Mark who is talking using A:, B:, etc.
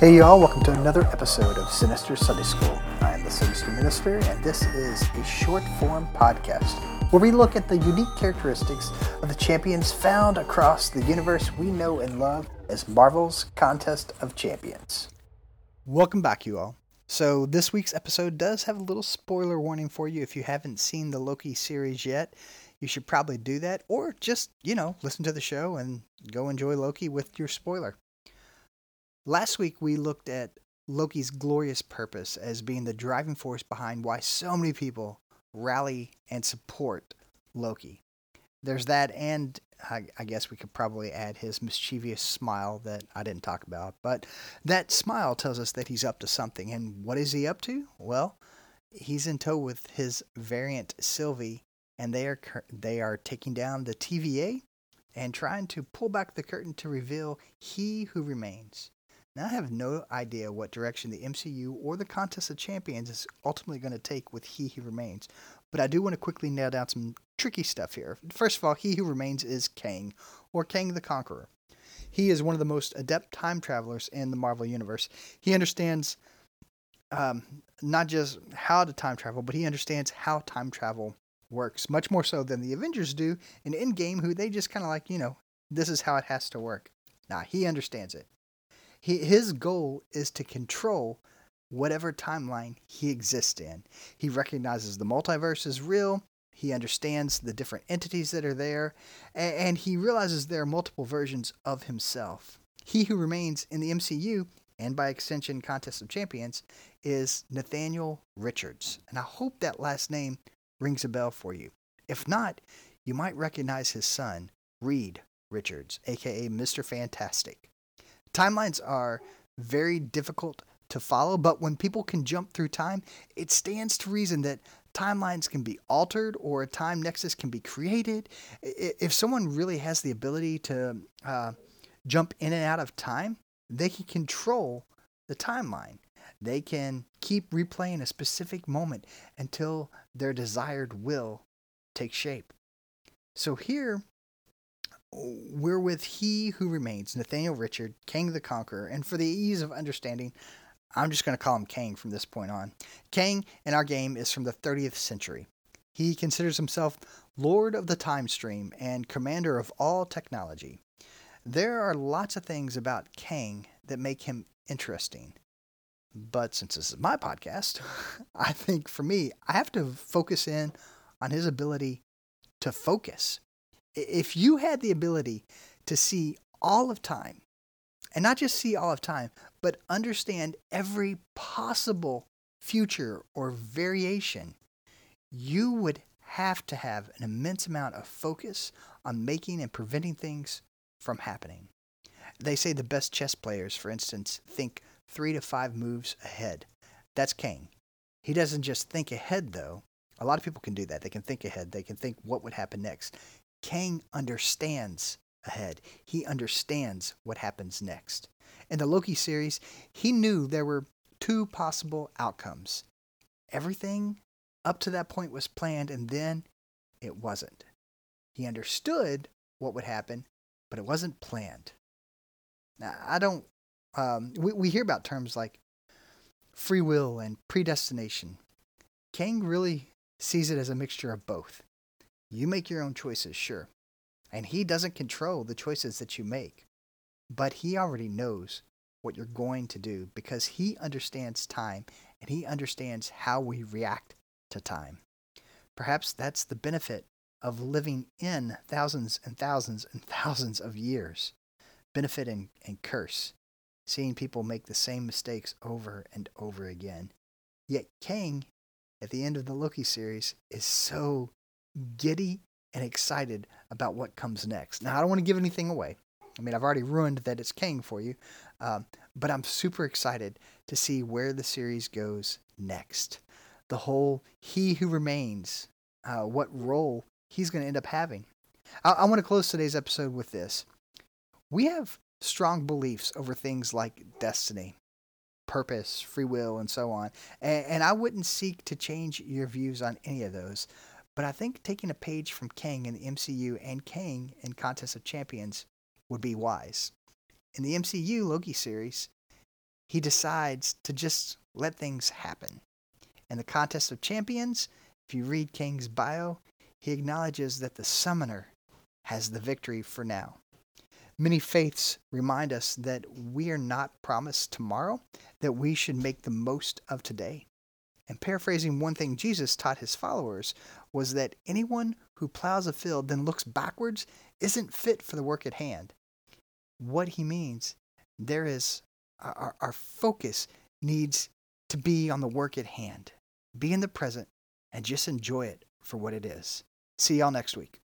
A: Hey, y'all, welcome to another episode of Sinister Sunday School. I am the Sinister Minister, and this is a short form podcast where we look at the unique characteristics of the champions found across the universe we know and love as Marvel's Contest of Champions. Welcome back, you all. So, this week's episode does have a little spoiler warning for you. If you haven't seen the Loki series yet, you should probably do that, or just, you know, listen to the show and go enjoy Loki with your spoiler. Last week, we looked at Loki's glorious purpose as being the driving force behind why so many people rally and support Loki. There's that, and I, I, guess we could probably add his mischievous smile that I didn't talk about. But that smile tells us that he's up to something. And what is he up to? Well, he's in tow with his variant Sylvie, and they are they are taking down the TVA and trying to pull back the curtain to reveal he who remains. Now, I have no idea what direction the MCU or the Contest of Champions is ultimately going to take with He Who Remains, but I do want to quickly nail down some tricky stuff here. First of all, He Who Remains is Kang, or Kang the Conqueror. He is one of the most adept time travelers in the Marvel Universe. He understands um, not just how to time travel, but he understands how time travel works, much more so than the Avengers do in Endgame, who they just kind of like, you know, this is how it has to work. Nah, he understands it. He, his goal is to control whatever timeline he exists in. He recognizes the multiverse is real. He understands the different entities that are there, and, and he realizes there are multiple versions of himself. He who remains in the MCU, and by extension, Contest of Champions, is Nathaniel Richards. And I hope that last name rings a bell for you. If not, you might recognize his son, Reed Richards, aka Mr. Fantastic. Timelines are very difficult to follow, but when people can jump through time, it stands to reason that timelines can be altered or a time nexus can be created. If someone really has the ability to uh, jump in and out of time, they can control the timeline. They can keep replaying a specific moment until their desired will takes shape. So here, we're with He Who Remains, Nathaniel Richard, Kang the Conqueror, and for the ease of understanding, I'm just going to call him Kang from this point on. Kang in our game is from the 30th century. He considers himself Lord of the Time Stream and commander of all technology. There are lots of things about Kang that make him interesting. But since this is my podcast, I think for me, I have to focus in on his ability to focus if you had the ability to see all of time, and not just see all of time, but understand every possible future or variation, you would have to have an immense amount of focus on making and preventing things from happening. They say the best chess players, for instance, think three to five moves ahead. That's Kang. He doesn't just think ahead, though. A lot of people can do that. They can think ahead. They can think what would happen next. Kang understands ahead. He understands what happens next. In the Loki series, he knew there were two possible outcomes. Everything up to that point was planned, and then it wasn't. He understood what would happen, but it wasn't planned. Now, I don't, um, we, we hear about terms like free will and predestination. Kang really sees it as a mixture of both. You make your own choices, sure. And He doesn't control the choices that you make. But He already knows what you're going to do because He understands time and He understands how we react to time. Perhaps that's the benefit of living in thousands and thousands and thousands of years. Benefit and, and curse. Seeing people make the same mistakes over and over again. Yet Kang, at the end of the Loki series, is so giddy and excited about what comes next. Now, I don't want to give anything away. I mean, I've already ruined that it's Kang for you, um, but I'm super excited to see where the series goes next. The whole He Who Remains, uh, what role he's going to end up having. I, I want to close today's episode with this. We have strong beliefs over things like destiny, purpose, free will, and so on, and, and I wouldn't seek to change your views on any of those. But I think taking a page from Kang in the MCU and Kang in Contest of Champions would be wise. In the MCU Loki series, he decides to just let things happen. In the contest of champions, if you read Kang's bio, he acknowledges that the summoner has the victory for now. Many faiths remind us that we are not promised tomorrow, that we should make the most of today. And paraphrasing one thing Jesus taught his followers was that anyone who plows a field then looks backwards isn't fit for the work at hand. What he means, there is our, our focus needs to be on the work at hand. Be in the present and just enjoy it for what it is. See y'all next week.